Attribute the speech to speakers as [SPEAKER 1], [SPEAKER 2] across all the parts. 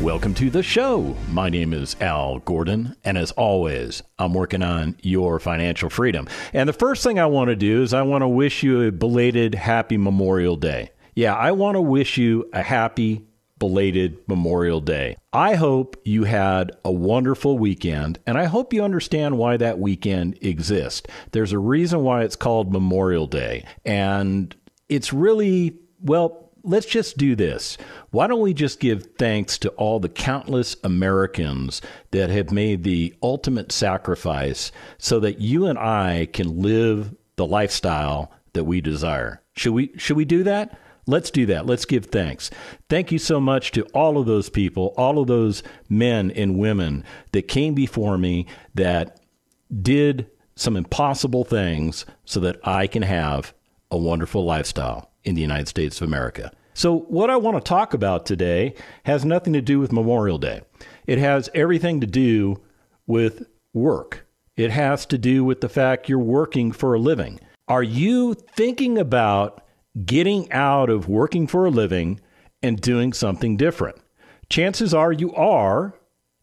[SPEAKER 1] Welcome to the show. My name is Al Gordon, and as always, I'm working on your financial freedom. And the first thing I want to do is I want to wish you a belated happy Memorial Day. Yeah, I want to wish you a happy belated Memorial Day. I hope you had a wonderful weekend, and I hope you understand why that weekend exists. There's a reason why it's called Memorial Day, and it's really, well, let's just do this. Why don't we just give thanks to all the countless Americans that have made the ultimate sacrifice so that you and I can live the lifestyle that we desire? Should we should we do that? Let's do that. Let's give thanks. Thank you so much to all of those people, all of those men and women that came before me that did some impossible things so that I can have a wonderful lifestyle in the United States of America. So, what I want to talk about today has nothing to do with Memorial Day. It has everything to do with work. It has to do with the fact you're working for a living. Are you thinking about getting out of working for a living and doing something different? Chances are you are.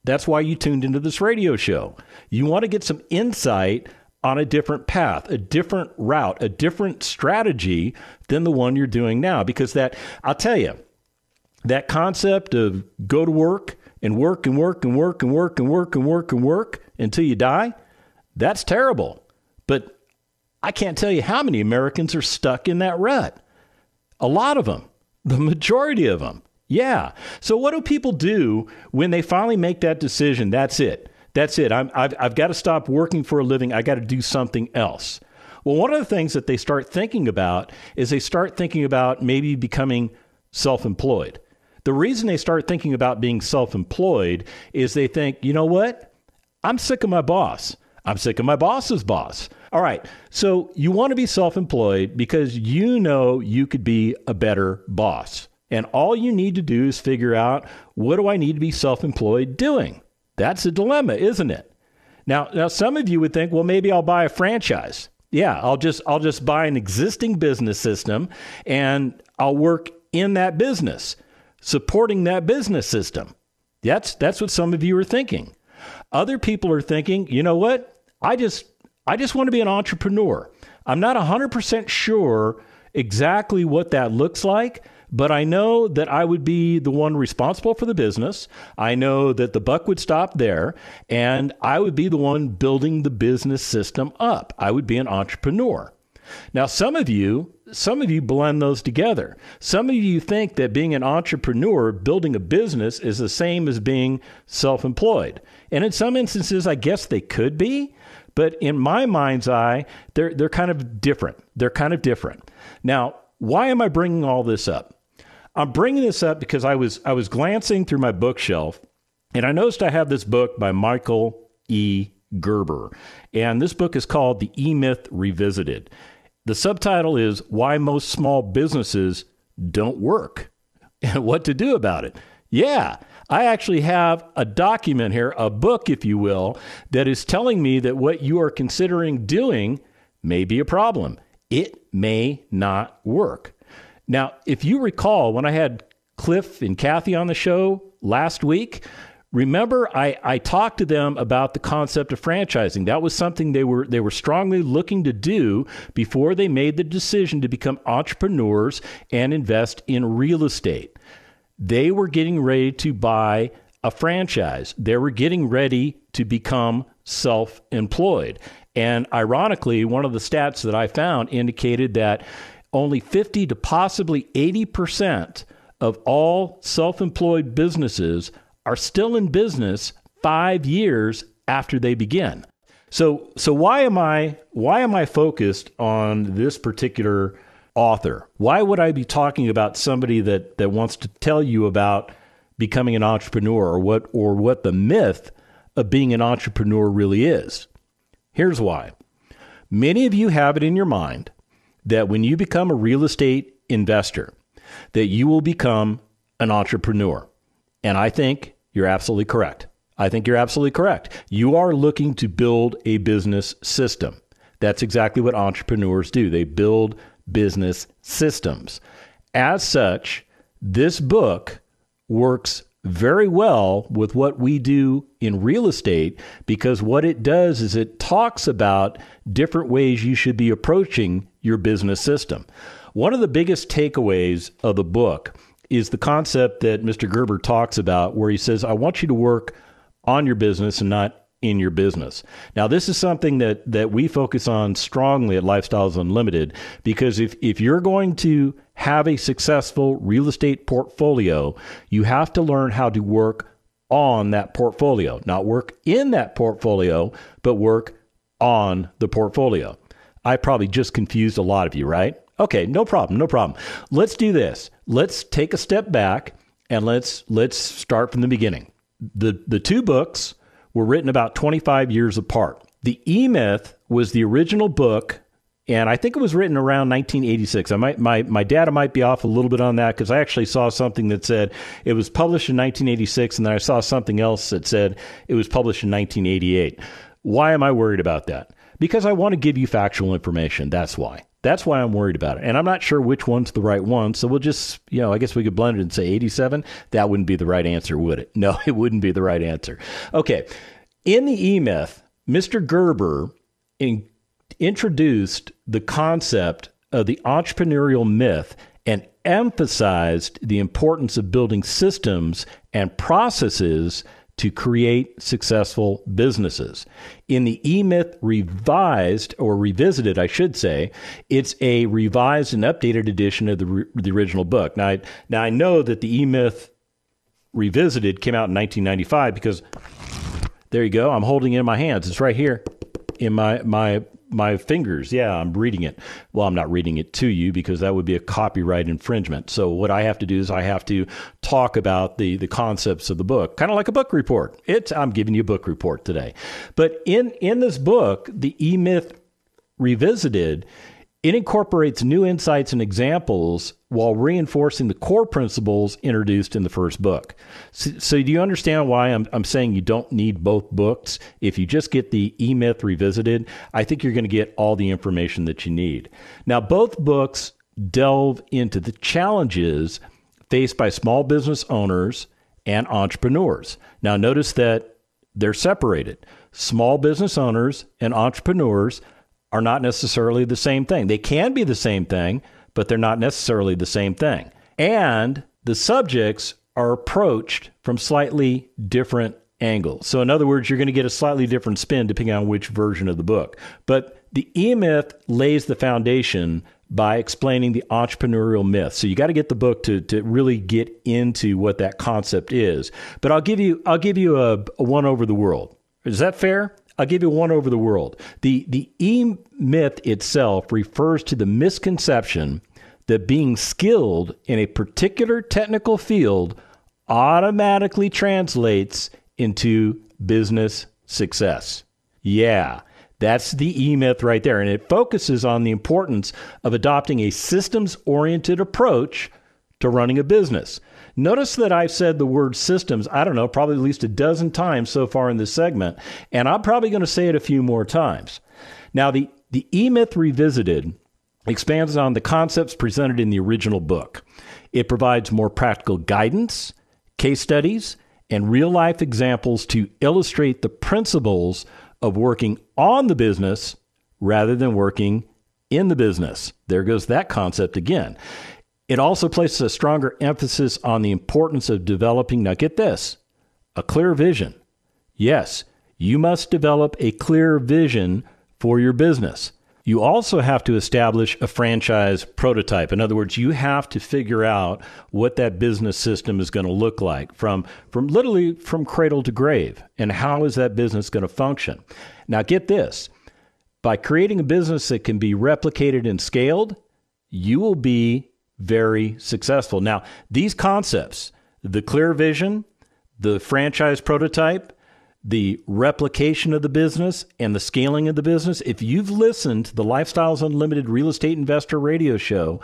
[SPEAKER 1] That's why you tuned into this radio show. You want to get some insight on a different path, a different route, a different strategy than the one you're doing now. Because that, I'll tell you, that concept of go to work and work and work and work and work and work and work and work until you die, that's terrible. But I can't tell you how many Americans are stuck in that rut. A lot of them, the majority of them. Yeah. So, what do people do when they finally make that decision? That's it. That's it. I'm, I've, I've got to stop working for a living. I got to do something else. Well, one of the things that they start thinking about is they start thinking about maybe becoming self employed. The reason they start thinking about being self employed is they think, you know what? I'm sick of my boss. I'm sick of my boss's boss. All right. So you want to be self employed because you know you could be a better boss. And all you need to do is figure out what do I need to be self employed doing? That's a dilemma, isn't it? Now, now some of you would think, well, maybe I'll buy a franchise. Yeah, I'll just I'll just buy an existing business system and I'll work in that business, supporting that business system. That's that's what some of you are thinking. Other people are thinking, you know what? I just I just want to be an entrepreneur. I'm not 100% sure exactly what that looks like, but I know that I would be the one responsible for the business. I know that the buck would stop there, and I would be the one building the business system up. I would be an entrepreneur. Now, some of you, some of you blend those together. Some of you think that being an entrepreneur, building a business, is the same as being self employed. And in some instances, I guess they could be. But in my mind's eye, they're, they're kind of different. They're kind of different. Now, why am I bringing all this up? I'm bringing this up because I was I was glancing through my bookshelf and I noticed I have this book by Michael E. Gerber. And this book is called The E Myth Revisited. The subtitle is Why Most Small Businesses Don't Work and What to Do About It. Yeah, I actually have a document here, a book, if you will, that is telling me that what you are considering doing may be a problem. It may not work. Now, if you recall, when I had Cliff and Kathy on the show last week, remember I, I talked to them about the concept of franchising. That was something they were they were strongly looking to do before they made the decision to become entrepreneurs and invest in real estate. They were getting ready to buy a franchise. They were getting ready to become self-employed. And ironically, one of the stats that I found indicated that only 50 to possibly 80% of all self employed businesses are still in business five years after they begin. So, so why am I why am I focused on this particular author? Why would I be talking about somebody that, that wants to tell you about becoming an entrepreneur or what or what the myth of being an entrepreneur really is. Here's why. Many of you have it in your mind that when you become a real estate investor, that you will become an entrepreneur. And I think you're absolutely correct. I think you're absolutely correct. You are looking to build a business system. That's exactly what entrepreneurs do. They build business systems. As such, this book works very well with what we do in real estate because what it does is it talks about different ways you should be approaching your business system. One of the biggest takeaways of the book is the concept that Mr. Gerber talks about, where he says, I want you to work on your business and not in your business. Now, this is something that, that we focus on strongly at Lifestyles Unlimited because if, if you're going to have a successful real estate portfolio, you have to learn how to work on that portfolio, not work in that portfolio, but work on the portfolio. I probably just confused a lot of you, right? Okay, no problem, no problem. Let's do this. Let's take a step back and let's let's start from the beginning. The the two books were written about 25 years apart. The E Myth was the original book and I think it was written around 1986. I might, my my data might be off a little bit on that because I actually saw something that said it was published in 1986, and then I saw something else that said it was published in 1988. Why am I worried about that? Because I want to give you factual information. That's why. That's why I'm worried about it. And I'm not sure which one's the right one. So we'll just, you know, I guess we could blend it and say 87. That wouldn't be the right answer, would it? No, it wouldn't be the right answer. Okay. In the E Myth, Mr. Gerber in, introduced the concept of the entrepreneurial myth and emphasized the importance of building systems and processes to create successful businesses. In the E Myth Revised, or Revisited, I should say, it's a revised and updated edition of the, the original book. Now I, now, I know that the E Myth Revisited came out in 1995 because there you go. I'm holding it in my hands. It's right here in my, my my fingers. Yeah, I'm reading it. Well, I'm not reading it to you because that would be a copyright infringement. So what I have to do is I have to talk about the the concepts of the book, kind of like a book report. It's I'm giving you a book report today. But in in this book, the E Myth Revisited it incorporates new insights and examples while reinforcing the core principles introduced in the first book. So, so, do you understand why I'm, I'm saying you don't need both books? If you just get the E Myth Revisited, I think you're going to get all the information that you need. Now, both books delve into the challenges faced by small business owners and entrepreneurs. Now, notice that they're separated. Small business owners and entrepreneurs are not necessarily the same thing. They can be the same thing, but they're not necessarily the same thing. And the subjects are approached from slightly different angles. So, in other words, you're going to get a slightly different spin depending on which version of the book. But the E Myth lays the foundation by explaining the entrepreneurial myth. So you got to get the book to to really get into what that concept is. But I'll give you I'll give you a, a one over the world. Is that fair? I'll give you one over the world. The the E myth itself refers to the misconception that being skilled in a particular technical field automatically translates into business success. Yeah, that's the E myth right there. And it focuses on the importance of adopting a systems oriented approach to running a business. Notice that I've said the word systems, I don't know, probably at least a dozen times so far in this segment, and I'm probably going to say it a few more times. Now, the, the E Myth Revisited expands on the concepts presented in the original book. It provides more practical guidance, case studies, and real life examples to illustrate the principles of working on the business rather than working in the business. There goes that concept again. It also places a stronger emphasis on the importance of developing, now get this, a clear vision. Yes, you must develop a clear vision for your business. You also have to establish a franchise prototype. In other words, you have to figure out what that business system is going to look like from, from literally from cradle to grave and how is that business going to function. Now get this. By creating a business that can be replicated and scaled, you will be very successful. Now, these concepts, the clear vision, the franchise prototype, the replication of the business and the scaling of the business. If you've listened to the Lifestyles Unlimited Real Estate Investor radio show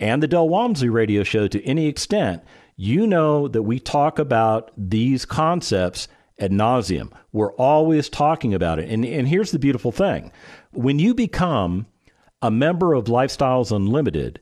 [SPEAKER 1] and the Del Walmsley radio show to any extent, you know that we talk about these concepts ad nauseum. We're always talking about it. And, and here's the beautiful thing when you become a member of Lifestyles Unlimited,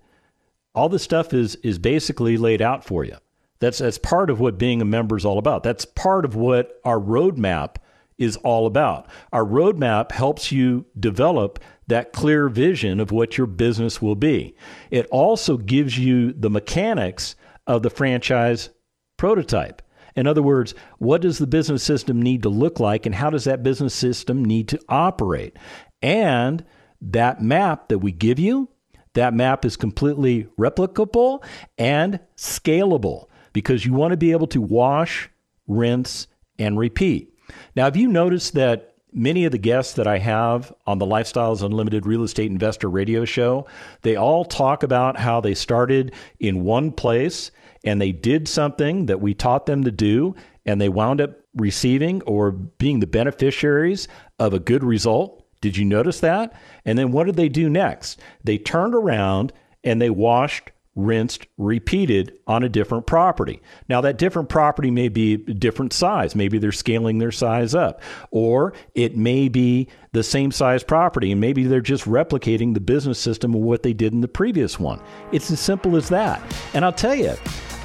[SPEAKER 1] all this stuff is, is basically laid out for you. That's that's part of what being a member is all about. That's part of what our roadmap is all about. Our roadmap helps you develop that clear vision of what your business will be. It also gives you the mechanics of the franchise prototype. In other words, what does the business system need to look like and how does that business system need to operate? And that map that we give you, that map is completely replicable and scalable because you want to be able to wash, rinse, and repeat. Now, have you noticed that many of the guests that I have on the Lifestyles Unlimited Real Estate Investor radio show, they all talk about how they started in one place and they did something that we taught them to do and they wound up receiving or being the beneficiaries of a good result. Did you notice that? And then what did they do next? They turned around and they washed, rinsed, repeated on a different property. Now, that different property may be a different size. Maybe they're scaling their size up, or it may be the same size property, and maybe they're just replicating the business system of what they did in the previous one. It's as simple as that. And I'll tell you,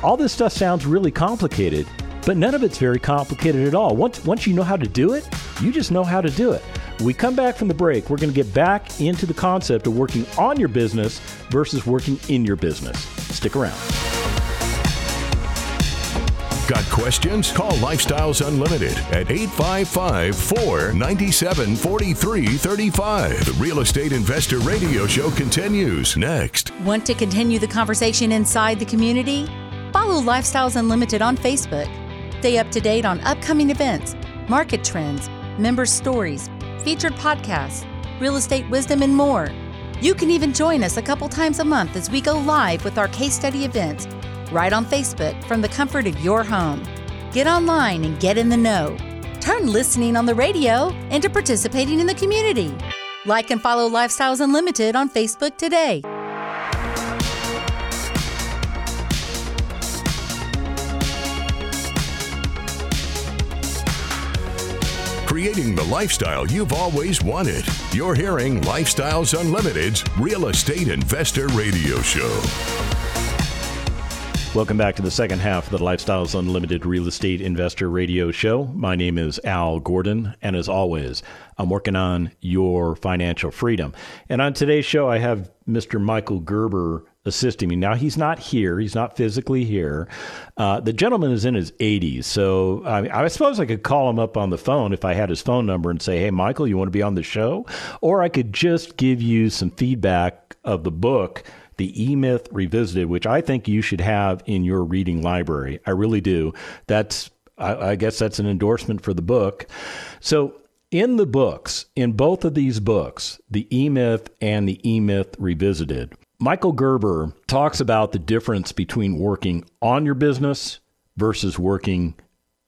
[SPEAKER 1] all this stuff sounds really complicated, but none of it's very complicated at all. Once, once you know how to do it, you just know how to do it. When we come back from the break, we're going to get back into the concept of working on your business versus working in your business. Stick around.
[SPEAKER 2] Got questions? Call Lifestyles Unlimited at 855 497 4335. The Real Estate Investor Radio Show continues next.
[SPEAKER 3] Want to continue the conversation inside the community? Follow Lifestyles Unlimited on Facebook. Stay up to date on upcoming events, market trends, member stories featured podcasts, real estate wisdom, and more. You can even join us a couple times a month as we go live with our case study events right on Facebook from the comfort of your home. Get online and get in the know. Turn listening on the radio into participating in the community. Like and follow Lifestyles Unlimited on Facebook today.
[SPEAKER 2] Creating the lifestyle you've always wanted. You're hearing Lifestyles Unlimited's Real Estate Investor Radio Show.
[SPEAKER 1] Welcome back to the second half of the Lifestyles Unlimited Real Estate Investor Radio Show. My name is Al Gordon, and as always, I'm working on your financial freedom. And on today's show, I have Mr. Michael Gerber assisting me. Now, he's not here, he's not physically here. Uh, the gentleman is in his 80s, so I, I, suppose I could call him up on the phone if I had his phone number and say, hey, Michael, you want to be on the show? Or I could just give you some feedback of the book. The E Myth Revisited, which I think you should have in your reading library. I really do. That's, I, I guess, that's an endorsement for the book. So, in the books, in both of these books, the E Myth and the E Myth Revisited, Michael Gerber talks about the difference between working on your business versus working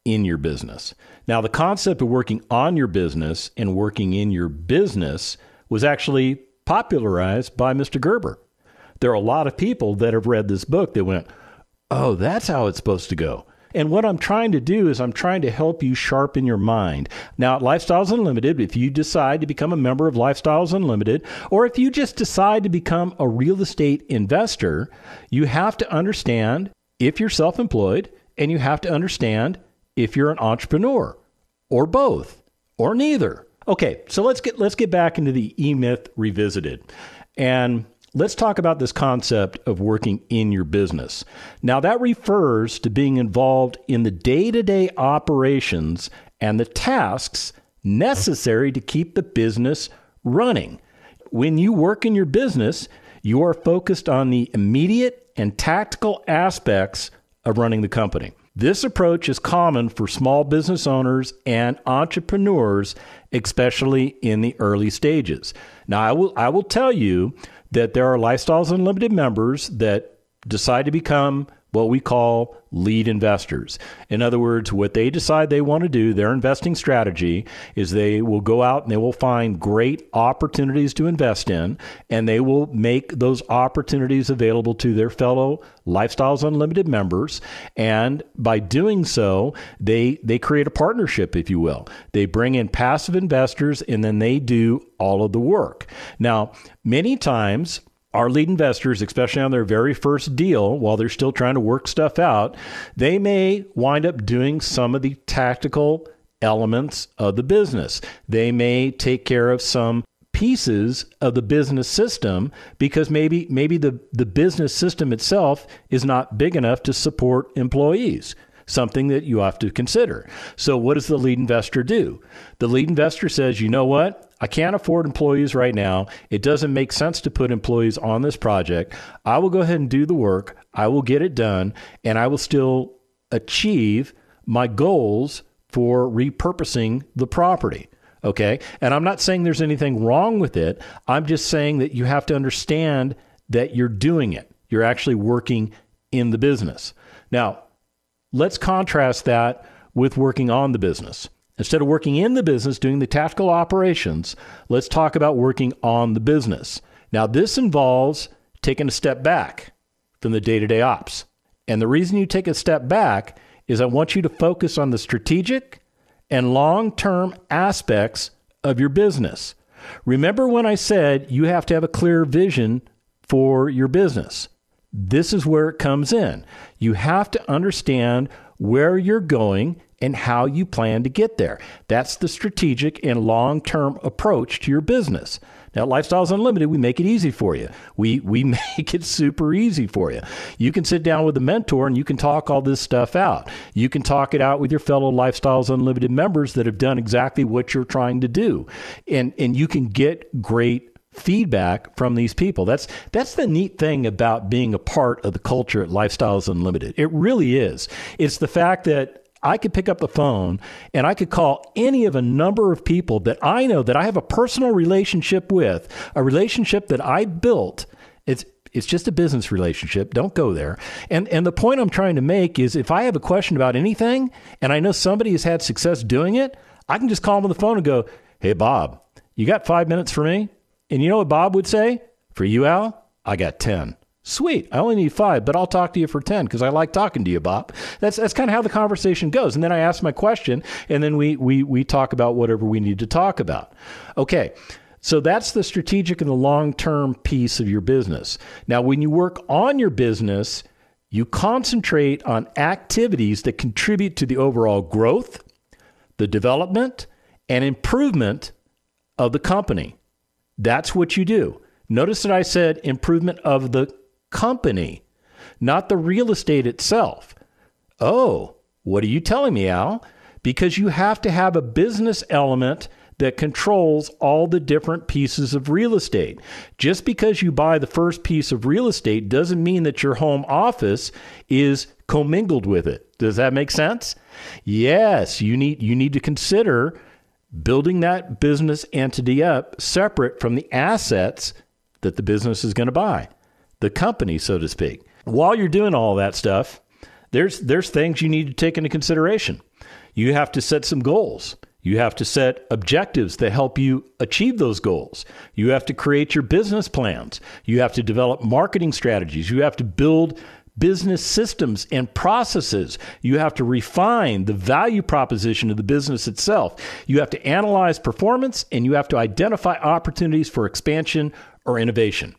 [SPEAKER 1] in your business. Now, the concept of working on your business and working in your business was actually popularized by Mr. Gerber. There are a lot of people that have read this book that went, Oh, that's how it's supposed to go. And what I'm trying to do is I'm trying to help you sharpen your mind. Now, at Lifestyles Unlimited, if you decide to become a member of Lifestyles Unlimited, or if you just decide to become a real estate investor, you have to understand if you're self employed and you have to understand if you're an entrepreneur or both or neither. Okay, so let's get let's get back into the E Myth revisited. And Let's talk about this concept of working in your business. Now, that refers to being involved in the day to day operations and the tasks necessary to keep the business running. When you work in your business, you are focused on the immediate and tactical aspects of running the company. This approach is common for small business owners and entrepreneurs, especially in the early stages. Now, I will, I will tell you that there are Lifestyles Unlimited members that decide to become what we call lead investors. In other words, what they decide they want to do, their investing strategy is they will go out and they will find great opportunities to invest in, and they will make those opportunities available to their fellow Lifestyles Unlimited members. And by doing so, they, they create a partnership, if you will. They bring in passive investors and then they do all of the work. Now, many times, our lead investors, especially on their very first deal, while they're still trying to work stuff out, they may wind up doing some of the tactical elements of the business. They may take care of some pieces of the business system because maybe maybe the, the business system itself is not big enough to support employees something that you have to consider. So, what does the lead investor do? The lead investor says, you know what? I can't afford employees right now. It doesn't make sense to put employees on this project. I will go ahead and do the work. I will get it done, and I will still achieve my goals for repurposing the property. Okay. And I'm not saying there's anything wrong with it. I'm just saying that you have to understand that you're doing it. You're actually working in the business. Now, let's contrast that with working on the business. Instead of working in the business, doing the tactical operations, let's talk about working on the business. Now, this involves taking a step back from the day to day ops. And the reason you take a step back is I want you to focus on the strategic and long term aspects of your business. Remember when I said you have to have a clear vision for your business? This is where it comes in. You have to understand where you're going and how you plan to get there. That's the strategic and long term approach to your business. Now, Lifestyles Unlimited, we make it easy for you. We, we make it super easy for you. You can sit down with a mentor and you can talk all this stuff out. You can talk it out with your fellow Lifestyles Unlimited members that have done exactly what you're trying to do. And, and you can get great feedback from these people. That's that's the neat thing about being a part of the culture at Lifestyles Unlimited. It really is. It's the fact that I could pick up the phone and I could call any of a number of people that I know that I have a personal relationship with, a relationship that I built. It's it's just a business relationship. Don't go there. And and the point I'm trying to make is if I have a question about anything and I know somebody has had success doing it, I can just call them on the phone and go, "Hey Bob, you got 5 minutes for me?" And you know what Bob would say? For you, Al, I got 10. Sweet. I only need five, but I'll talk to you for 10 because I like talking to you, Bob. That's, that's kind of how the conversation goes. And then I ask my question, and then we, we, we talk about whatever we need to talk about. Okay. So that's the strategic and the long term piece of your business. Now, when you work on your business, you concentrate on activities that contribute to the overall growth, the development, and improvement of the company. That's what you do. Notice that I said improvement of the company, not the real estate itself. Oh, what are you telling me, Al? Because you have to have a business element that controls all the different pieces of real estate. Just because you buy the first piece of real estate doesn't mean that your home office is commingled with it. Does that make sense? Yes, you need you need to consider building that business entity up separate from the assets that the business is going to buy the company, so to speak. While you're doing all that stuff, there's there's things you need to take into consideration. You have to set some goals. You have to set objectives that help you achieve those goals. You have to create your business plans. You have to develop marketing strategies. You have to build business systems and processes. You have to refine the value proposition of the business itself. You have to analyze performance and you have to identify opportunities for expansion or innovation.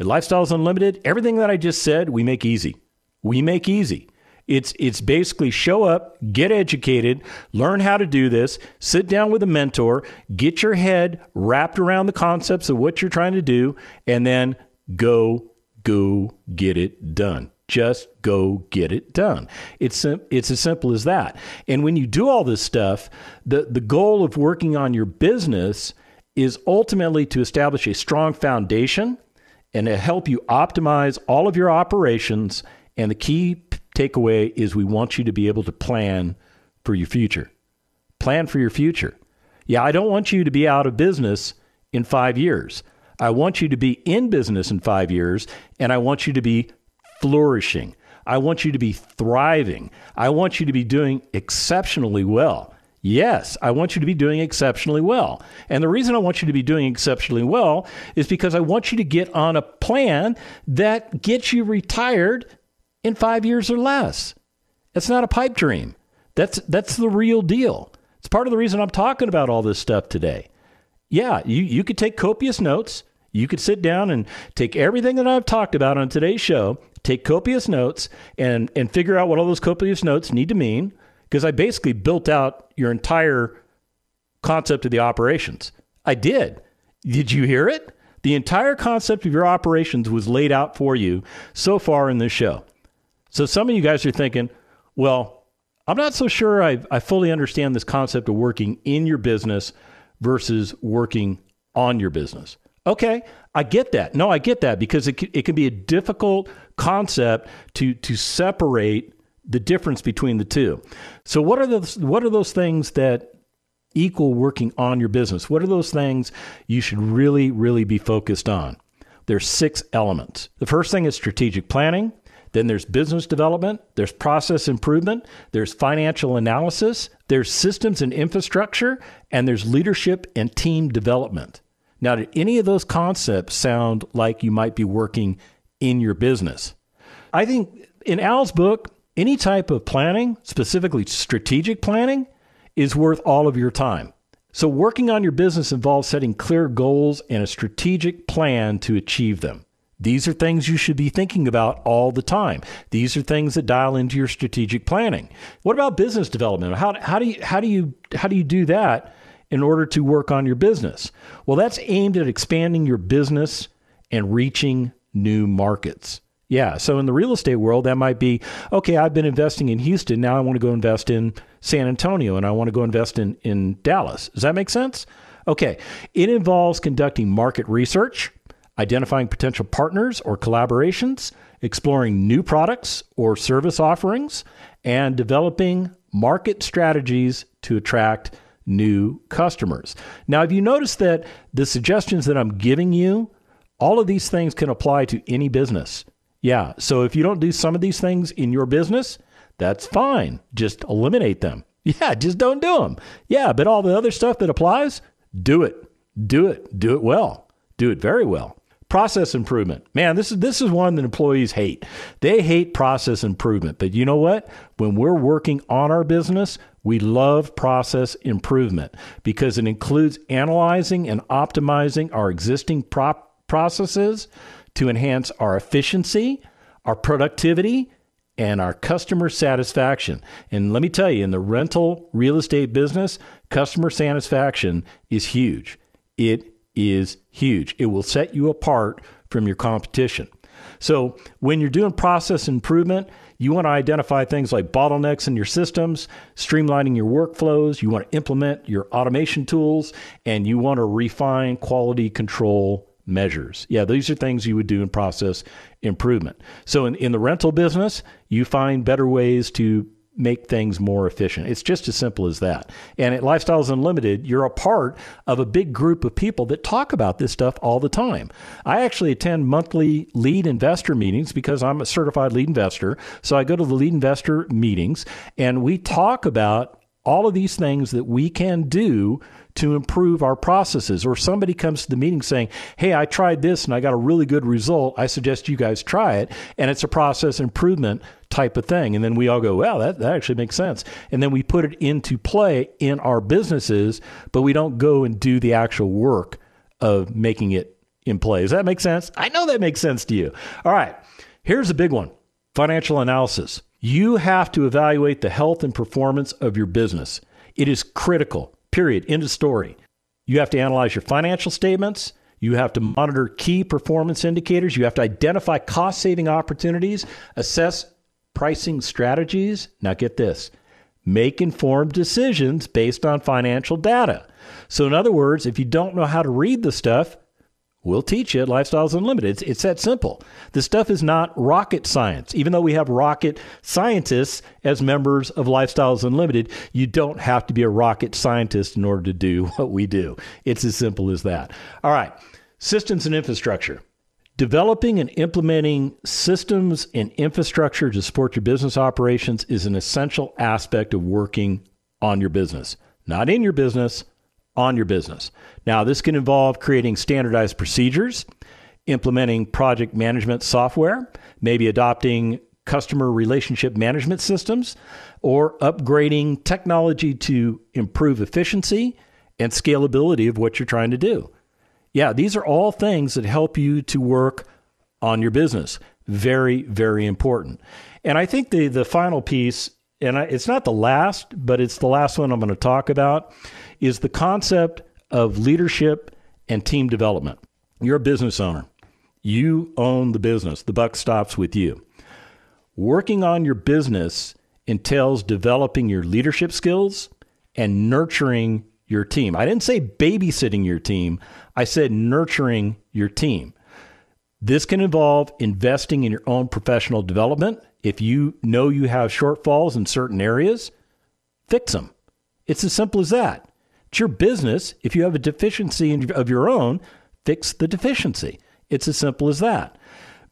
[SPEAKER 1] At Lifestyles Unlimited, everything that I just said, we make easy. We make easy. It's it's basically show up, get educated, learn how to do this, sit down with a mentor, get your head wrapped around the concepts of what you're trying to do, and then go go get it done. Just go get it done. It's it's as simple as that. And when you do all this stuff, the the goal of working on your business is ultimately to establish a strong foundation and to help you optimize all of your operations. And the key takeaway is we want you to be able to plan for your future. Plan for your future. Yeah, I don't want you to be out of business in five years. I want you to be in business in five years, and I want you to be flourishing. I want you to be thriving. I want you to be doing exceptionally well. Yes, I want you to be doing exceptionally well. And the reason I want you to be doing exceptionally well is because I want you to get on a plan that gets you retired in five years or less. It's not a pipe dream. That's, that's the real deal. It's part of the reason I'm talking about all this stuff today. Yeah, you, you could take copious notes. You could sit down and take everything that I've talked about on today's show, take copious notes, and, and figure out what all those copious notes need to mean. Because I basically built out your entire concept of the operations. I did. Did you hear it? The entire concept of your operations was laid out for you so far in this show. So some of you guys are thinking, well, I'm not so sure I, I fully understand this concept of working in your business versus working on your business. Okay, I get that. No, I get that because it, it can be a difficult concept to, to separate the difference between the two. So, what are those, what are those things that equal working on your business? What are those things you should really, really be focused on? There's six elements. The first thing is strategic planning. Then there's business development, there's process improvement, there's financial analysis, there's systems and infrastructure, and there's leadership and team development. Now, did any of those concepts sound like you might be working in your business? I think in Al's book, any type of planning, specifically strategic planning, is worth all of your time. So, working on your business involves setting clear goals and a strategic plan to achieve them. These are things you should be thinking about all the time. These are things that dial into your strategic planning. What about business development? How, how, do, you, how, do, you, how do you do that in order to work on your business? Well, that's aimed at expanding your business and reaching new markets. Yeah. So in the real estate world, that might be okay, I've been investing in Houston. Now I want to go invest in San Antonio and I want to go invest in, in Dallas. Does that make sense? Okay. It involves conducting market research, identifying potential partners or collaborations, exploring new products or service offerings, and developing market strategies to attract new customers. Now, have you noticed that the suggestions that I'm giving you, all of these things can apply to any business? Yeah, so if you don't do some of these things in your business, that's fine. Just eliminate them. Yeah, just don't do them. Yeah, but all the other stuff that applies, do it. Do it. Do it well. Do it very well. Process improvement. Man, this is this is one that employees hate. They hate process improvement. But you know what? When we're working on our business, we love process improvement because it includes analyzing and optimizing our existing prop processes to enhance our efficiency, our productivity, and our customer satisfaction. And let me tell you, in the rental real estate business, customer satisfaction is huge. It is huge. It will set you apart from your competition. So, when you're doing process improvement, you want to identify things like bottlenecks in your systems, streamlining your workflows, you want to implement your automation tools, and you want to refine quality control measures. Yeah, these are things you would do in process improvement. So, in, in the rental business, you find better ways to make things more efficient. It's just as simple as that. And at Lifestyles Unlimited, you're a part of a big group of people that talk about this stuff all the time. I actually attend monthly lead investor meetings because I'm a certified lead investor. So I go to the lead investor meetings and we talk about all of these things that we can do to improve our processes. Or somebody comes to the meeting saying, Hey, I tried this and I got a really good result. I suggest you guys try it. And it's a process improvement type of thing. And then we all go, Wow, that, that actually makes sense. And then we put it into play in our businesses, but we don't go and do the actual work of making it in play. Does that make sense? I know that makes sense to you. All right. Here's a big one financial analysis. You have to evaluate the health and performance of your business. It is critical. Period. End of story. You have to analyze your financial statements. You have to monitor key performance indicators. You have to identify cost saving opportunities, assess pricing strategies. Now, get this make informed decisions based on financial data. So, in other words, if you don't know how to read the stuff, We'll teach you Lifestyles Unlimited. It's, it's, that simple. This stuff is not rocket science. Even though we have rocket scientists as members of Lifestyles Unlimited, you don't have to be a rocket scientist in order to do what we do. It's as simple as that. All right, systems and infrastructure. Developing and implementing systems and infrastructure to support your business operations is an essential aspect of working on your business. Not in your business, on your business. Now, this can involve creating standardized procedures, implementing project management software, maybe adopting customer relationship management systems, or upgrading technology to improve efficiency and scalability of what you're trying to do. Yeah, these are all things that help you to work on your business. Very, very important. And I think the the final piece, and I, it's not the last, but it's the last one I'm going to talk about, is the concept of leadership and team development. You're a business owner. You own the business. The buck stops with you. Working on your business entails developing your leadership skills and nurturing your team. I didn't say babysitting your team, I said nurturing your team. This can involve investing in your own professional development. If you know you have shortfalls in certain areas, fix them. It's as simple as that. It's your business. If you have a deficiency of your own, fix the deficiency. It's as simple as that.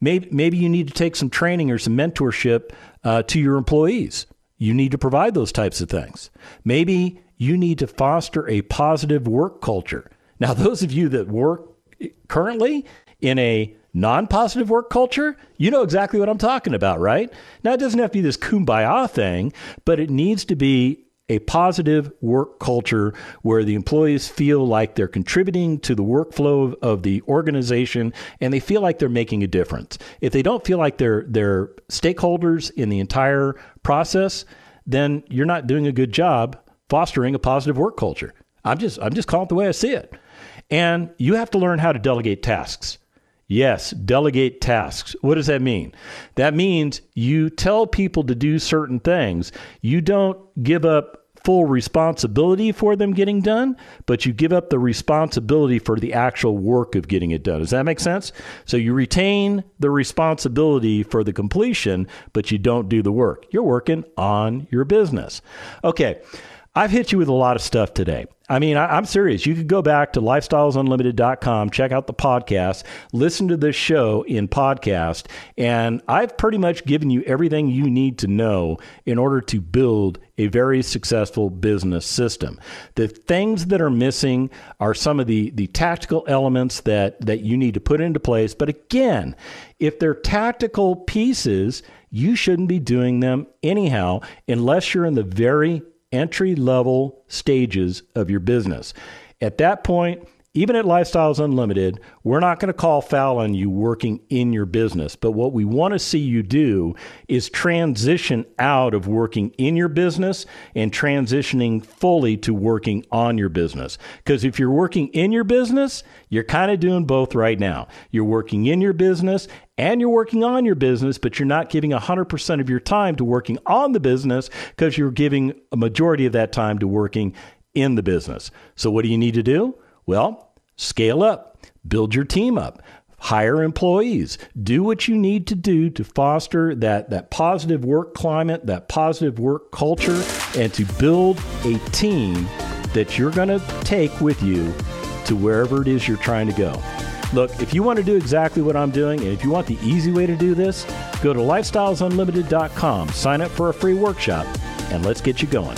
[SPEAKER 1] Maybe, maybe you need to take some training or some mentorship uh, to your employees. You need to provide those types of things. Maybe you need to foster a positive work culture. Now, those of you that work currently in a non positive work culture, you know exactly what I'm talking about, right? Now, it doesn't have to be this kumbaya thing, but it needs to be a positive work culture where the employees feel like they're contributing to the workflow of, the organization and they feel like they're making a difference. If they don't feel like they're they're stakeholders in the entire process, then you're not doing a good job fostering a positive work culture. I'm just I'm just calling it the way I see it. And you have to learn how to delegate tasks. Yes, delegate tasks. What does that mean? That means you tell people to do certain things. You don't give up full responsibility for them getting done, but you give up the responsibility for the actual work of getting it done. Does that make sense? So you retain the responsibility for the completion, but you don't do the work. You're working on your business. Okay. I've hit you with a lot of stuff today. I mean, I, am serious. You could go back to lifestylesunlimited.com, check out the podcast, listen to this show in podcast, and I've pretty much given you everything you need to know in order to build a very successful business system. The things that are missing are some of the, the tactical elements that, that you need to put into place. But again, if they're tactical pieces, you shouldn't be doing them anyhow unless you're in the very entry level stages of your business. At that point, even at Lifestyles Unlimited, we're not going to call foul on you working in your business. But what we want to see you do is transition out of working in your business and transitioning fully to working on your business. Because if you're working in your business, you're kind of doing both right now. You're working in your business and you're working on your business, but you're not giving 100% of your time to working on the business because you're giving a majority of that time to working in the business. So, what do you need to do? Well, scale up, build your team up, hire employees, do what you need to do to foster that, that positive work climate, that positive work culture, and to build a team that you're going to take with you to wherever it is you're trying to go. Look, if you want to do exactly what I'm doing, and if you want the easy way to do this, go to lifestylesunlimited.com, sign up for a free workshop, and let's get you going.